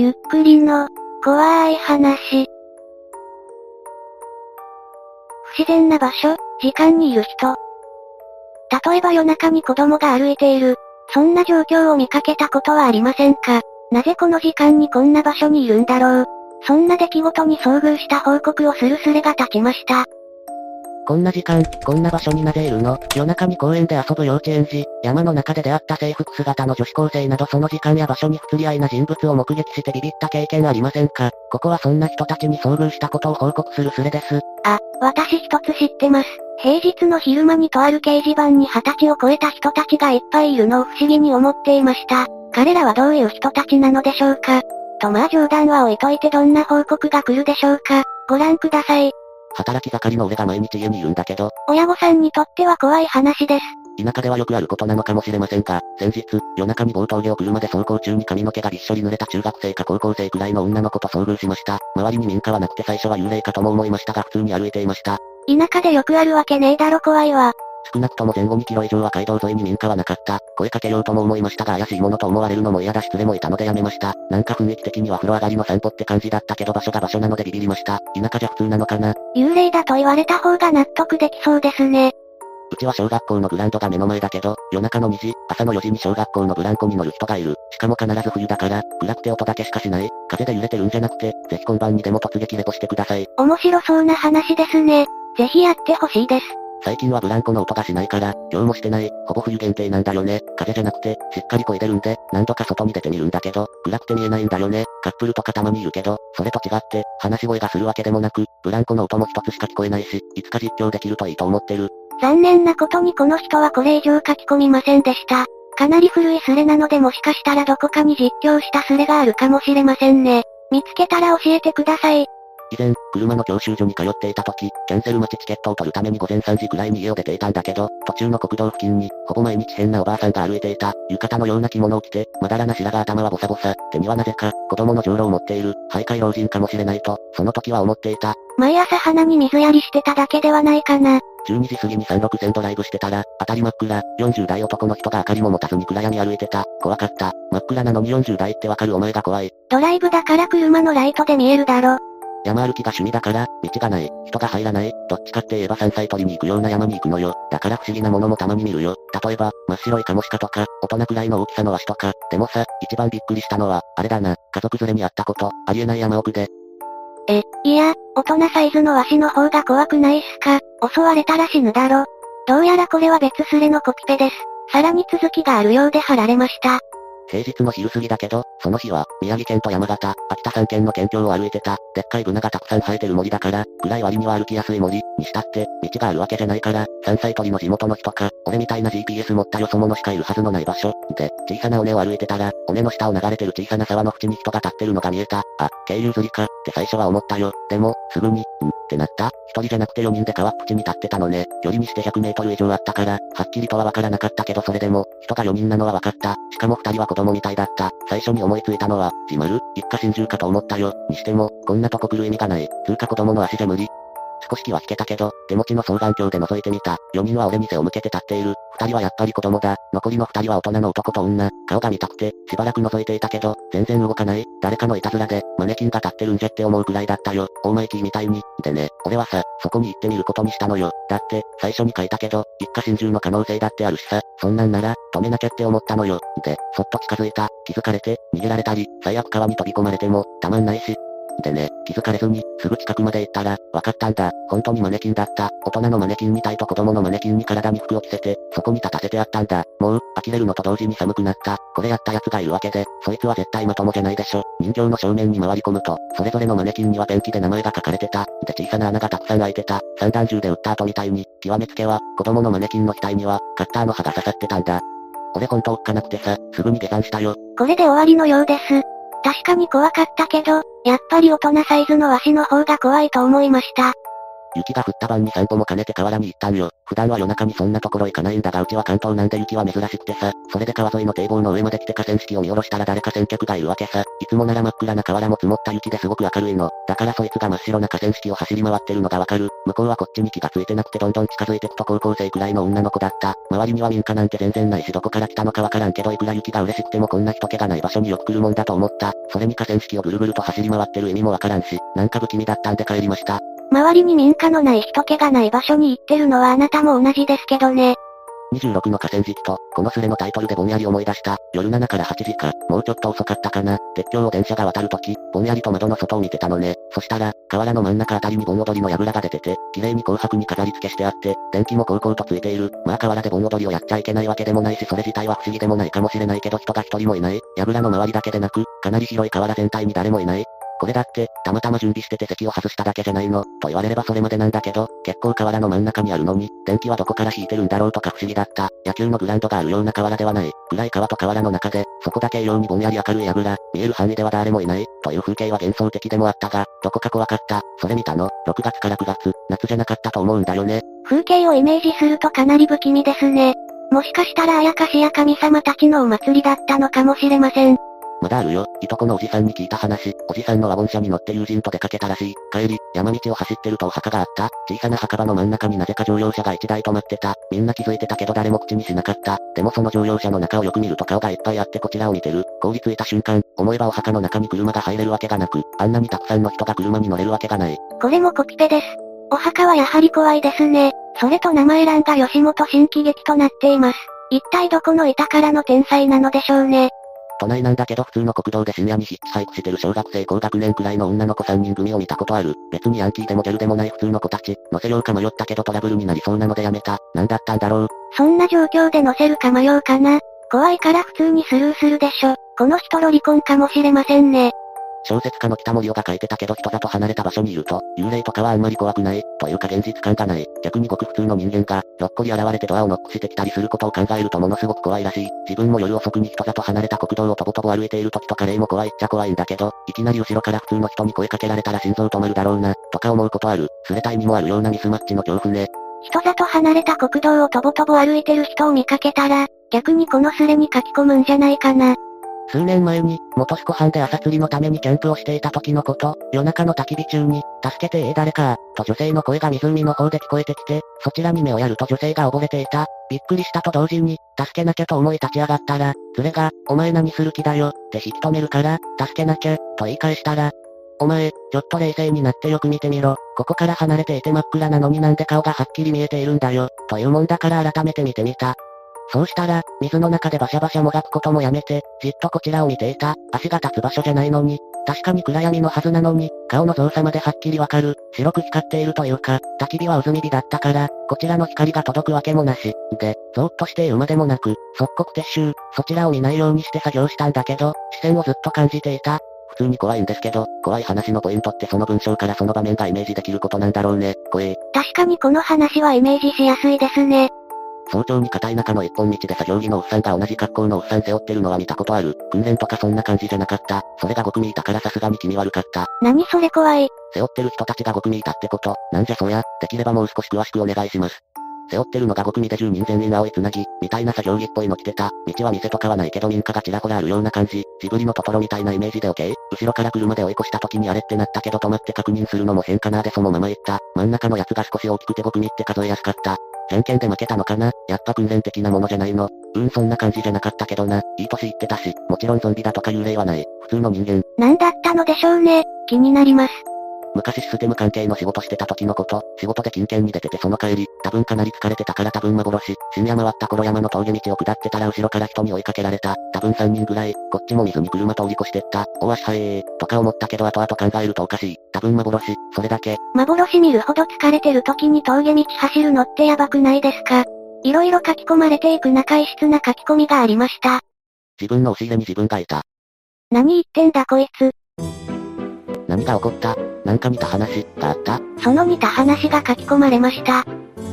ゆっくりの、怖い話。不自然な場所、時間にいる人。例えば夜中に子供が歩いている。そんな状況を見かけたことはありませんか？なぜこの時間にこんな場所にいるんだろう？そんな出来事に遭遇した報告をするすれが立ちました。こんな時間、こんな場所になぜいるの？夜中に公園で遊ぶ幼稚園児、山の中で出会った制服姿の女子高生などその時間や場所に不釣り合いな人物を目撃してビビった経験ありませんか？ここはそんな人たちに遭遇したことを報告するスレです。あ、私一つ知ってます。平日の昼間にとある掲示板に二十歳を超えた人たちがいっぱいいるのを不思議に思っていました。彼らはどういう人たちなのでしょうか？とまあ冗談は置いといてどんな報告が来るでしょうかご覧ください。働き盛りの俺が毎日家にいるんだけど。親御さんにとっては怖い話です。田舎ではよくあることなのかもしれませんが、先日、夜中に強盗業車で走行中に髪の毛がびっしょり濡れた中学生か高校生くらいの女の子と遭遇しました。周りに民家はなくて最初は幽霊かとも思いましたが普通に歩いていました。田舎でよくあるわけねえだろ怖いわ。少なくとも前後2キロ以上は街道沿いに民家はなかった。声かけようとも思いましたが怪しいものと思われるのも嫌だし連れもいたのでやめました。なんか雰囲気的には風呂上がりの散歩って感じだったけど場所が場所なのでビビりました。田舎じゃ普通なのかな幽霊だと言われた方が納得できそうですね。うちは小学校のグランドが目の前だけど、夜中の2時、朝の4時に小学校のブランコに乗る人がいる。しかも必ず冬だから、暗くて音だけしかしない。風で揺れてるんじゃなくて、ぜひ今晩にでも突撃レポしてください。面白そうな話ですね。ぜひやってほしいです。最近はブランコの音がしないから、今日もしてない、ほぼ冬限定なんだよね。風じゃなくて、しっかり声出るんで、何度か外に出てみるんだけど、暗くて見えないんだよね。カップルとかたまにいるけど、それと違って、話し声がするわけでもなく、ブランコの音も一つしか聞こえないし、いつか実況できるといいと思ってる。残念なことにこの人はこれ以上書き込みませんでした。かなり古いスレなのでもしかしたらどこかに実況したスレがあるかもしれませんね。見つけたら教えてください。以前、車の教習所に通っていた時、キャンセル待ちチケットを取るために午前3時くらいに家を出ていたんだけど、途中の国道付近に、ほぼ毎日変なおばあさんが歩いていた、浴衣のような着物を着て、まだらな白髪頭はボサボサ、手にはなぜか、子供の上路を持っている、徘徊老人かもしれないと、その時は思っていた。毎朝鼻に水やりしてただけではないかな。12時過ぎに36線ドライブしてたら、当たり真っ暗、40代男の人が明かりも持たずに暗闇歩いてた。怖かった。真っ暗なのに40代ってわかるお前が怖い。ドライブだから車のライトで見えるだろ。山歩きが趣味だから、道がない、人が入らない、どっちかって言えば山菜取りに行くような山に行くのよ。だから不思議なものもたまに見るよ。例えば、真っ白いカモシカとか、大人くらいの大きさのワシとか。でもさ、一番びっくりしたのは、あれだな、家族連れに会ったこと、ありえない山奥で。え、いや、大人サイズのワシの方が怖くないっすか？襲われたら死ぬだろ。どうやらこれは別スレのコピペです。さらに続きがあるようで貼られました。平日の昼過ぎだけど、その日は、宮城県と山形、秋田3県の県境を歩いてた、でっかいブナがたくさん生えてる森だから、暗い割には歩きやすい森、にしたって、道があるわけじゃないから、山菜採りの地元の人か、俺みたいな GPS 持ったよそ者しかいるはずのない場所、で、小さな尾根を歩いてたら、尾根の下を流れてる小さな沢の縁に人が立ってるのが見えた。あ、渓流釣りか、って最初は思ったよ。でも、すぐに、んってなった。一人じゃなくて4人で川っぷちに立ってたのね。距離にして100メートル以上あったから、はっきりとはわからなかったけどそれでも、人が4人なのはわかった。しかも2人は子供みたいだった。最初に思いついたのは、自丸一家心中かと思ったよ。にしても、こんなとこ来る意味がない。通過子供の足じゃ無理。少し気は引けたけど、手持ちの双眼鏡で覗いてみた。4人は俺に背を向けて立っている。2人はやっぱり子供だ。残りの2人は大人の男と女。顔が見たくて、しばらく覗いていたけど、全然動かない。誰かのいたずらで、マネキンが立ってるんじゃって思うくらいだったよ。オーマイキーみたいに。でね、俺はさ、そこに行ってみることにしたのよ。だって、最初に書いたけど、一家心中の可能性だってあるしさ、そんなんなら、止めなきゃって思ったのよ。で、そっと近づいた。気づかれて、逃げられたり、最悪川に飛び込まれても、たまんないし、でね、気づかれずに、すぐ近くまで行ったら、分かったんだ。本当にマネキンだった。大人のマネキンみたいと子供のマネキンに体に服を着せて、そこに立たせてあったんだ。もう、呆れるのと同時に寒くなった。これやった奴がいるわけで、そいつは絶対まともじゃないでしょ。人形の正面に回り込むと、それぞれのマネキンにはペンキで名前が書かれてた。で小さな穴がたくさん開いてた。散弾銃で撃った後みたいに、極めつけは、子供のマネキンの額には、カッターの刃が刺さってたんだ。俺ほんとおっかなくてさ、すぐに下山したよ。これで終わりのようです。確かに怖かったけど、やっぱり大人サイズのワシの方が怖いと思いました。雪が降った晩に散歩も兼ねて河原に行ったんよ。普段は夜中にそんなところ行かないんだがうちは関東なんで雪は珍しくてさ、それで川沿いの堤防の上まで来て河川敷を見下ろしたら誰か先客がいるわけさ。いつもなら真っ暗な河原も積もった雪ですごく明るいの。だからそいつが真っ白な河川敷を走り回ってるのがわかる。向こうはこっちに気がついてなくてどんどん近づいてくと高校生くらいの女の子だった。周りには民家なんて全然ないしどこから来たのかわからんけどいくら雪が嬉しくてもこんな人気がない場所によく来るもんだと思った。それに河川敷をぐるぐると走り回ってる意味もわからんし、なんか不気味だったんで帰りました。周りに民家のない人気がない場所に行ってるのはあなたも同じですけどね。26の河川敷と、このスレのタイトルでぼんやり思い出した。夜7から8時か、もうちょっと遅かったかな。鉄橋を電車が渡るとき、ぼんやりと窓の外を見てたのね。そしたら、河原の真ん中あたりに盆踊りの櫓が出てて、綺麗に紅白に飾り付けしてあって、電気も高々とついている。まあ河原で盆踊りをやっちゃいけないわけでもないしそれ自体は不思議でもないかもしれないけど人が一人もいない。櫓の周りだけでなく、かなり広い河原全体に誰もいない。これだって、たまたま準備してて席を外しただけじゃないの、と言われればそれまでなんだけど、結構河原の真ん中にあるのに、電気はどこから引いてるんだろうとか不思議だった。野球のグラウンドがあるような河原ではない。暗い川と河原の中で、そこだけ異様にぼんやり明るい櫓、見える範囲では誰もいない、という風景は幻想的でもあったが、どこか怖かった。それ見たの、6月から9月、夏じゃなかったと思うんだよね。風景をイメージするとかなり不気味ですね。もしかしたらあやかしや神様たちのお祭りだったのかもしれません。まだあるよ。いとこのおじさんに聞いた話。おじさんのワゴン車に乗って友人と出かけたらしい。帰り、山道を走ってるとお墓があった。小さな墓場の真ん中になぜか乗用車が1台止まってた。みんな気づいてたけど誰も口にしなかった。でもその乗用車の中をよく見ると顔がいっぱいあってこちらを見てる。凍りついた瞬間、思えばお墓の中に車が入れるわけがなく、あんなにたくさんの人が車に乗れるわけがない。これもコピペです。お墓はやはり怖いですね。それと名前欄が吉本新喜劇となっています。一体どこの板からの天才なのでしょうね。都内なんだけど普通の国道で深夜にヒッチハイクしてる小学生高学年くらいの女の子3人組を見たことある。別にヤンキーでもギャルでもない普通の子たち。乗せようか迷ったけどトラブルになりそうなのでやめた。なんだったんだろう？そんな状況で乗せるか迷うかな？怖いから普通にスルーするでしょ。この人ロリコンかもしれませんね。小説家の北森夫が書いてたけど人里離れた場所にいると、幽霊とかはあんまり怖くない、というか現実感がない。逆にごく普通の人間が、ひょっこり現れてドアをノックしてきたりすることを考えるとものすごく怖いらしい。自分も夜遅くに人里離れた国道をとぼとぼ歩いている時とか霊も怖いっちゃ怖いんだけど、いきなり後ろから普通の人に声かけられたら心臓止まるだろうな、とか思うことある。スレタイにもあるようなミスマッチの恐怖ね。人里離れた国道をとぼとぼ歩いてる人を見かけたら、逆にこのスレに書き込むんじゃないかな。数年前に、元栖湖畔で朝釣りのためにキャンプをしていた時のこと、夜中の焚き火中に、助けてえ誰か、と女性の声が湖の方で聞こえてきて、そちらに目をやると女性が溺れていた。びっくりしたと同時に、助けなきゃと思い立ち上がったら、連れが、お前何する気だよ、って引き止めるから、助けなきゃ、と言い返したら、お前、ちょっと冷静になってよく見てみろ。ここから離れていて真っ暗なのになんで顔がはっきり見えているんだよ。というもんだから改めて見てみた。そうしたら、水の中でバシャバシャもがくこともやめて、じっとこちらを見ていた。足が立つ場所じゃないのに、確かに暗闇のはずなのに、顔の造作まではっきりわかる。白く光っているというか、焚き火は渦み火だったから、こちらの光が届くわけもなし。で、ぞーっとして言うまでもなく、即刻撤収、そちらを見ないようにして作業したんだけど、視線をずっと感じていた。普通に怖いんですけど、怖い話のポイントってその文章からその場面がイメージできることなんだろうね。怖え。確かにこの話はイメージしやすいですね。早朝に片田舎の一本道で作業着のおっさんが同じ格好のおっさん背負ってるのは見たことある。訓練とかそんな感じじゃなかった。それが5組いたからさすがに気味悪かった。何それ怖い。背負ってる人たちが5組いたってこと。なんじゃそりゃ、できればもう少し詳しくお願いします。背負ってるのが5組で10人全員青いつなぎ、みたいな作業着っぽいの着てた。道は店とかはないけど民家がちらほらあるような感じ。ジブリのトトロみたいなイメージで OK? 後ろから車で追い越した時にあれってなったけど止まって確認するのも変かなでそのまま行った。真ん中のやつが少し大きくて5組って数えやすかった。じゃんけんで負けたのかな？やっぱ訓練的なものじゃないの。うん、そんな感じじゃなかったけどな。いい年言ってたし、もちろんゾンビだとか幽霊はない。普通の人間。何だったのでしょうね。気になります。昔システム関係の仕事してた時のこと、仕事で金券に出ててその帰り、多分かなり疲れてたから多分幻、深夜回った頃山の峠道を下ってたら後ろから人に追いかけられた、多分3人ぐらい、こっちも水に車通り越してった、お足早えー、とか思ったけど後々考えるとおかしい、多分幻、それだけ。幻見るほど疲れてる時に峠道走るのってやばくないですか？色々書き込まれていく中異質な書き込みがありました。自分の押し入れに自分がいた。何言ってんだこいつ。何が起こった？なんか似た話、があった？その似た話が書き込まれました。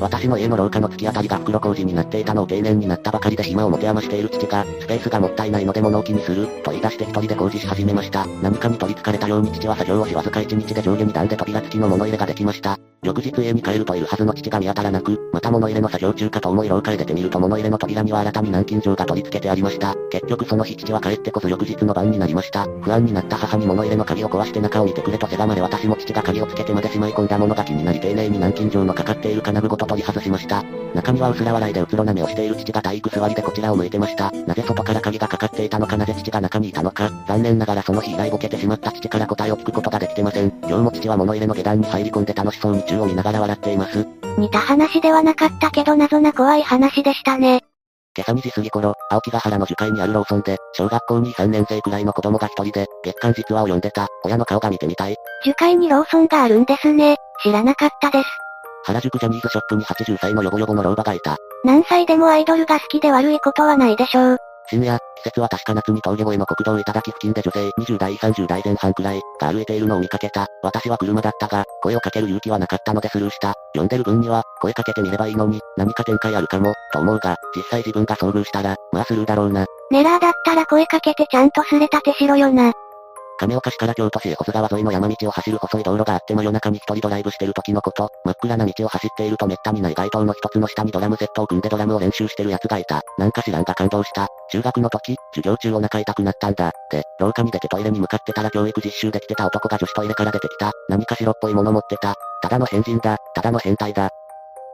私の家の廊下の突き当たりが袋工事になっていたのを定年になったばかりで暇を持て余している父が、スペースがもったいないので物置にする、と言い出して一人で工事し始めました。何かに取り憑かれたように父は作業をしわずか一日で上下に段で扉付きの物入れができました。翌日家に帰るといるはずの父が見当たらなく、また物入れの作業中かと思い廊下へ出てみると物入れの扉には新たに南京錠が取り付けてありました。結局その日父は帰ってこそ翌日の晩になりました。不安になった母に物入れの鍵を壊して中を見てくれとせがまれ私も父が鍵をつけてまでしまい込んだものが気になり丁寧に南京錠のかかっている金具ごと取り外しました。中には薄ら笑いでうつろな目をしている父が体育座りでこちらを向いてました。なぜ外から鍵がかかっていたのかなぜ父が中にいたのか。残念ながらその日以来ボケてしまった父から答えを聞くことができてません。今日も父は物入れの下段に入り込んで楽しそうに宙を見ながら笑っています。似た話ではなかったけど謎な怖い話でしたね。今朝2時過ぎ頃、青木ヶ原の樹海にあるローソンで、小学校2、3年生くらいの子供が一人で、月刊実話を読んでた、親の顔が見てみたい。樹海にローソンがあるんですね。知らなかったです。原宿ジャニーズショップに80歳のヨボヨボの老婆がいた。何歳でもアイドルが好きで悪いことはないでしょう。深夜、季節は確か夏に峠越えの国道頂き付近で女性20代30代前半くらいが歩いているのを見かけた。私は車だったが、声をかける勇気はなかったのでスルーした。呼んでる分には、声かけてみればいいのに、何か展開あるかも、と思うが、実際自分が遭遇したら、まあスルーだろうな。ネラーだったら声かけてちゃんとすれたてしろよな。亀岡市から京都市へ保津川沿いの山道を走る細い道路があって真夜中に一人ドライブしてる時のこと、真っ暗な道を走っていると滅多にない街灯の一つの下にドラムセットを組んでドラムを練習してる奴がいた。なんか知らんが感動した。中学の時、授業中お腹痛くなったんだ。で、廊下に出てトイレに向かってたら教育実習できてた男が女子トイレから出てきた。何か白っぽいもの持ってた。ただの変人だ。ただの変態だ。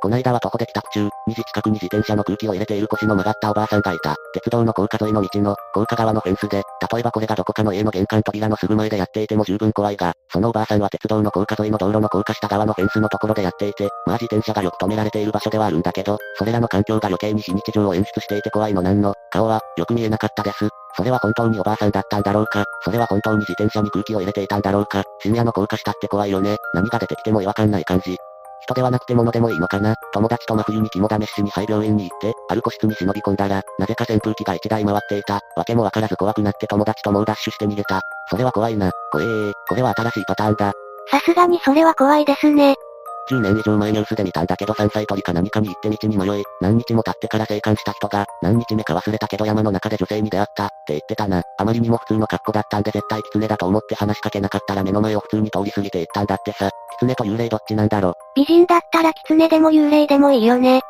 こないだは徒歩で帰宅中、2時近くに自転車の空気を入れている腰の曲がったおばあさんがいた。鉄道の高架沿いの道の、高架側のフェンスで、例えばこれがどこかの家の玄関扉のすぐ前でやっていても十分怖いが、そのおばあさんは鉄道の高架沿いの道路の高架下側のフェンスのところでやっていて、まあ自転車がよく止められている場所ではあるんだけど、それらの環境が余計に非日常を演出していて怖いのなんの、顔は、よく見えなかったです。それは本当におばあさんだったんだろうかそれは本当に自転車に空気を入れていたんだろうか深夜の高架下って怖いよね。何が出てきても違和感ない感じ。人ではなくて物でもいいのかな友達と真冬に肝試しに廃病院に行って、ある個室に忍び込んだら、なぜか扇風機が一台回っていた。わけもわからず怖くなって友達と猛ダッシュして逃げた。それは怖いな。怖えー、これは新しいパターンだ。さすがにそれは怖いですね。10年以上前ニュースで見たんだけど山菜採りか何かに行って道に迷い、何日も経ってから生還した人が、何日目か忘れたけど山の中で女性に出会った、って言ってたな。あまりにも普通の格好だったんで絶対狐だと思って話しかけなかったら目の前を普通に通り過ぎて行ったんだってさ。狐と幽霊どっちなんだろ。美人だったら狐でも幽霊でもいいよね。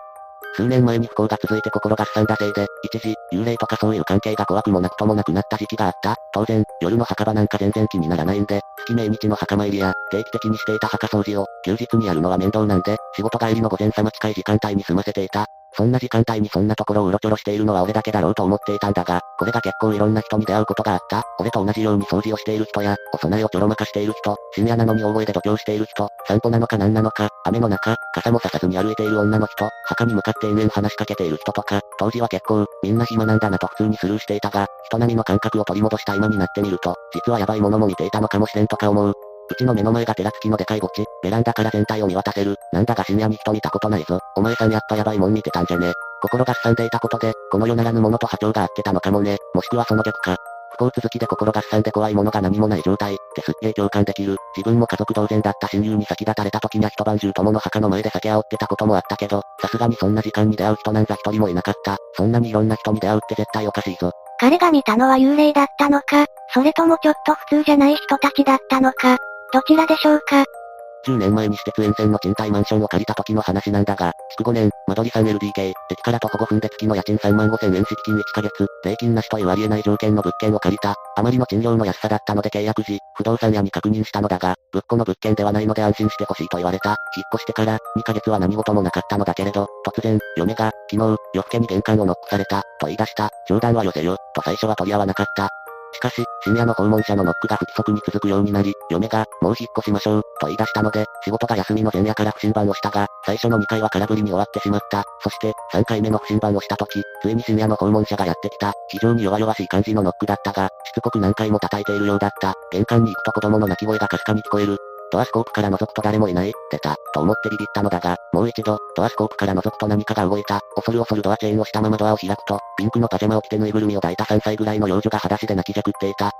数年前に不幸が続いて心がすさんだせいで、一時、幽霊とかそういう関係が怖くもなくともなくなった時期があった。当然、夜の墓場なんか全然気にならないんで、月命日の墓参りや、定期的にしていた墓掃除を、休日にやるのは面倒なんで、仕事帰りの午前様近い時間帯に済ませていた。そんな時間帯にそんなところをうろちょろしているのは俺だけだろうと思っていたんだが、これが結構いろんな人に出会うことがあった。俺と同じように掃除をしている人や、お供えをちょろまかしている人、深夜なのに大声で度胸している人、散歩なのか何なのか、雨の中、傘もささずに歩いている女の人、墓に向かって延々話しかけている人とか、当時は結構、みんな暇なんだなと普通にスルーしていたが、人並みの感覚を取り戻した今になってみると、実はヤバいものも見ていたのかもしれんとか思う。うちの目の前がテラ付きのでかい墓地、ベランダから全体を見渡せる。なんだが深夜に人見たことないぞ。お前さんやっぱヤバいもん見てたんじゃね。心がすさんでいたことで、この世ならぬものと波長が合ってたのかもね。もしくはその逆か。不幸続きで心がすさんで怖いものが何もない状態ってすっげえ共感できる。自分も家族同然だった親友に先立たれた時には一晩中友の墓の前で酒煽ってたこともあったけど、さすがにそんな時間に出会う人なんざ一人もいなかった。そんなにいろんな人に出会うって絶対おかしいぞ。彼が見たのは幽霊だったのか、それともちょっと普通じゃない人たちだったのか、どちらでしょうか10年前に私鉄沿線の賃貸マンションを借りた時の話なんだが、築5年、間取り 3LDK、駅から徒歩5分で月の家賃3万5千円敷金1ヶ月、礼金なしというありえない条件の物件を借りた。あまりの賃料の安さだったので契約時、不動産屋に確認したのだが、ぶっこの物件ではないので安心してほしいと言われた。引っ越してから2ヶ月は何事もなかったのだけれど、突然、嫁が、昨日、夜更けに玄関をノックされた、と言い出した。冗談はよせよ、と最初は取り合わなかった。しかし、深夜の訪問者のノックが不規則に続くようになり、嫁が、もう引っ越しましょう、と言い出したので、仕事が休みの前夜から不審判をしたが、最初の2回は空振りに終わってしまった。そして、3回目の不審判をした時、ついに深夜の訪問者がやってきた。非常に弱々しい感じのノックだったが、しつこく何回も叩いているようだった。玄関に行くと子供の泣き声がかすかに聞こえる。ドアスコープから覗くと誰もいない、出た、と思ってビビったのだが、もう一度、ドアスコープから覗くと何かが動いた、恐る恐るドアチェーンをしたままドアを開くと、ピンクのパジャマを着てぬいぐるみを抱いた3歳ぐらいの幼女が裸足で泣きじゃくっていた。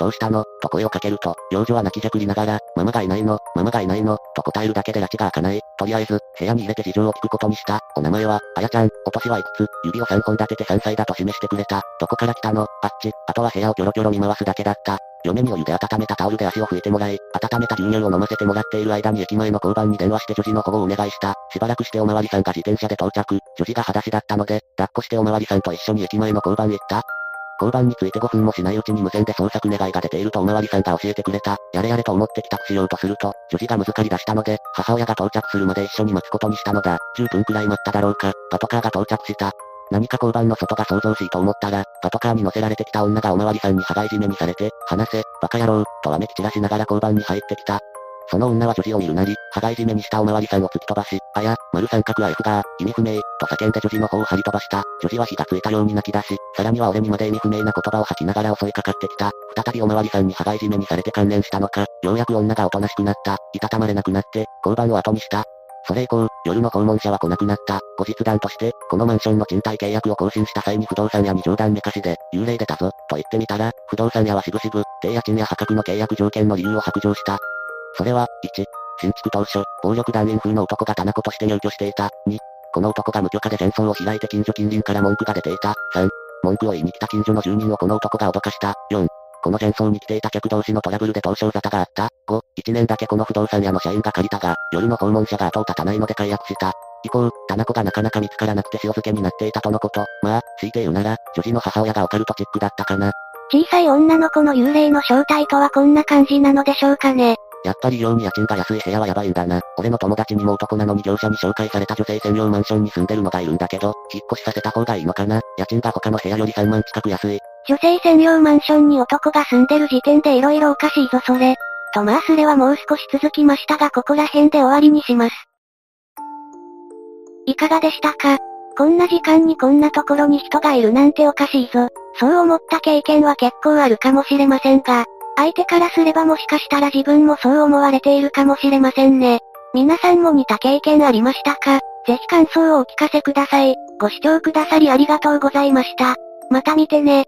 どうしたの？と声をかけると、幼女は泣きじゃくりながら、ママがいないのママがいないのと答えるだけで拉致が開かない。とりあえず、部屋に入れて事情を聞くことにした。お名前は、あやちゃん、お年はいくつ？指を3本立てて3歳だと示してくれた。どこから来たの？あっち。あとは部屋をキョロキョロ見回すだけだった。嫁にお湯で温めたタオルで足を拭いてもらい、温めた牛乳を飲ませてもらっている間に駅前の交番に電話して女児の保護をお願いした。しばらくしておまわりさんが自転車で到着。女児が裸足だったので、抱っこしておまわりさんと一緒に駅前の交番へ行った。交番について5分もしないうちに無線で捜索願いが出ているとおまわりさんが教えてくれた。やれやれと思って帰宅しようとすると、女児がむずかり出したので、母親が到着するまで一緒に待つことにしたのだ。10分くらい待っただろうか。パトカーが到着した。何か交番の外が想像しいと思ったら、パトカーに乗せられてきた女がおまわりさんに羽交い締めにされて、話せ、バカ野郎、とわめき散らしながら交番に入ってきた。その女は女児を見るなり、羽交い締めにしたおまわりさんを突き飛ばし、あや、丸三角は F が、意味不明、と叫んで女児の方を張り飛ばした。女児は火がついたように泣き出し、さらには俺にまで意味不明な言葉を吐きながら襲いかかってきた。再びおまわりさんに羽交い締めにされて関連したのか、ようやく女がおとなしくなった。いたたまれなくなって、交番を後にした。それ以降、夜の訪問者は来なくなった。後日談として、このマンションの賃貸契約を更新した際に不動産屋に冗談めかしで、幽霊出たぞ、と言ってみたら、不動産屋はしぶしぶ、低家賃や破格の契約条件の理由を白状した。それは、1、新築当初、暴力団員風の男が棚子として入居していた。2、この男が無許可で戦争を開いて近所近隣から文句が出ていた。3、文句を言いに来た近所の住人をこの男が脅かした。4、この戦争に来ていた客同士のトラブルで当初沙汰があった。5、1年だけこの不動産屋の社員が借りたが、夜の訪問者が後を絶たないので解約した。以降、棚子がなかなか見つからなくて塩漬けになっていたとのこと。まあ、強いて言うなら、女児の母親がオカルトチックだったかな。小さい女の子の幽霊の正体とはこんな感じなのでしょうかね。やっぱり異様に家賃が安い部屋はやばいんだな。俺の友達にも男なのに業者に紹介された女性専用マンションに住んでるのがいるんだけど、引っ越しさせた方がいいのかな家賃が他の部屋より3万近く安い。女性専用マンションに男が住んでる時点で色々おかしいぞそれ。とまあそれはもう少し続きましたがここら辺で終わりにします。いかがでしたか？こんな時間にこんなところに人がいるなんておかしいぞ。そう思った経験は結構あるかもしれませんが、相手からすればもしかしたら自分もそう思われているかもしれませんね。皆さんも似た経験ありましたか？ぜひ感想をお聞かせください。ご視聴くださりありがとうございました。また見てね。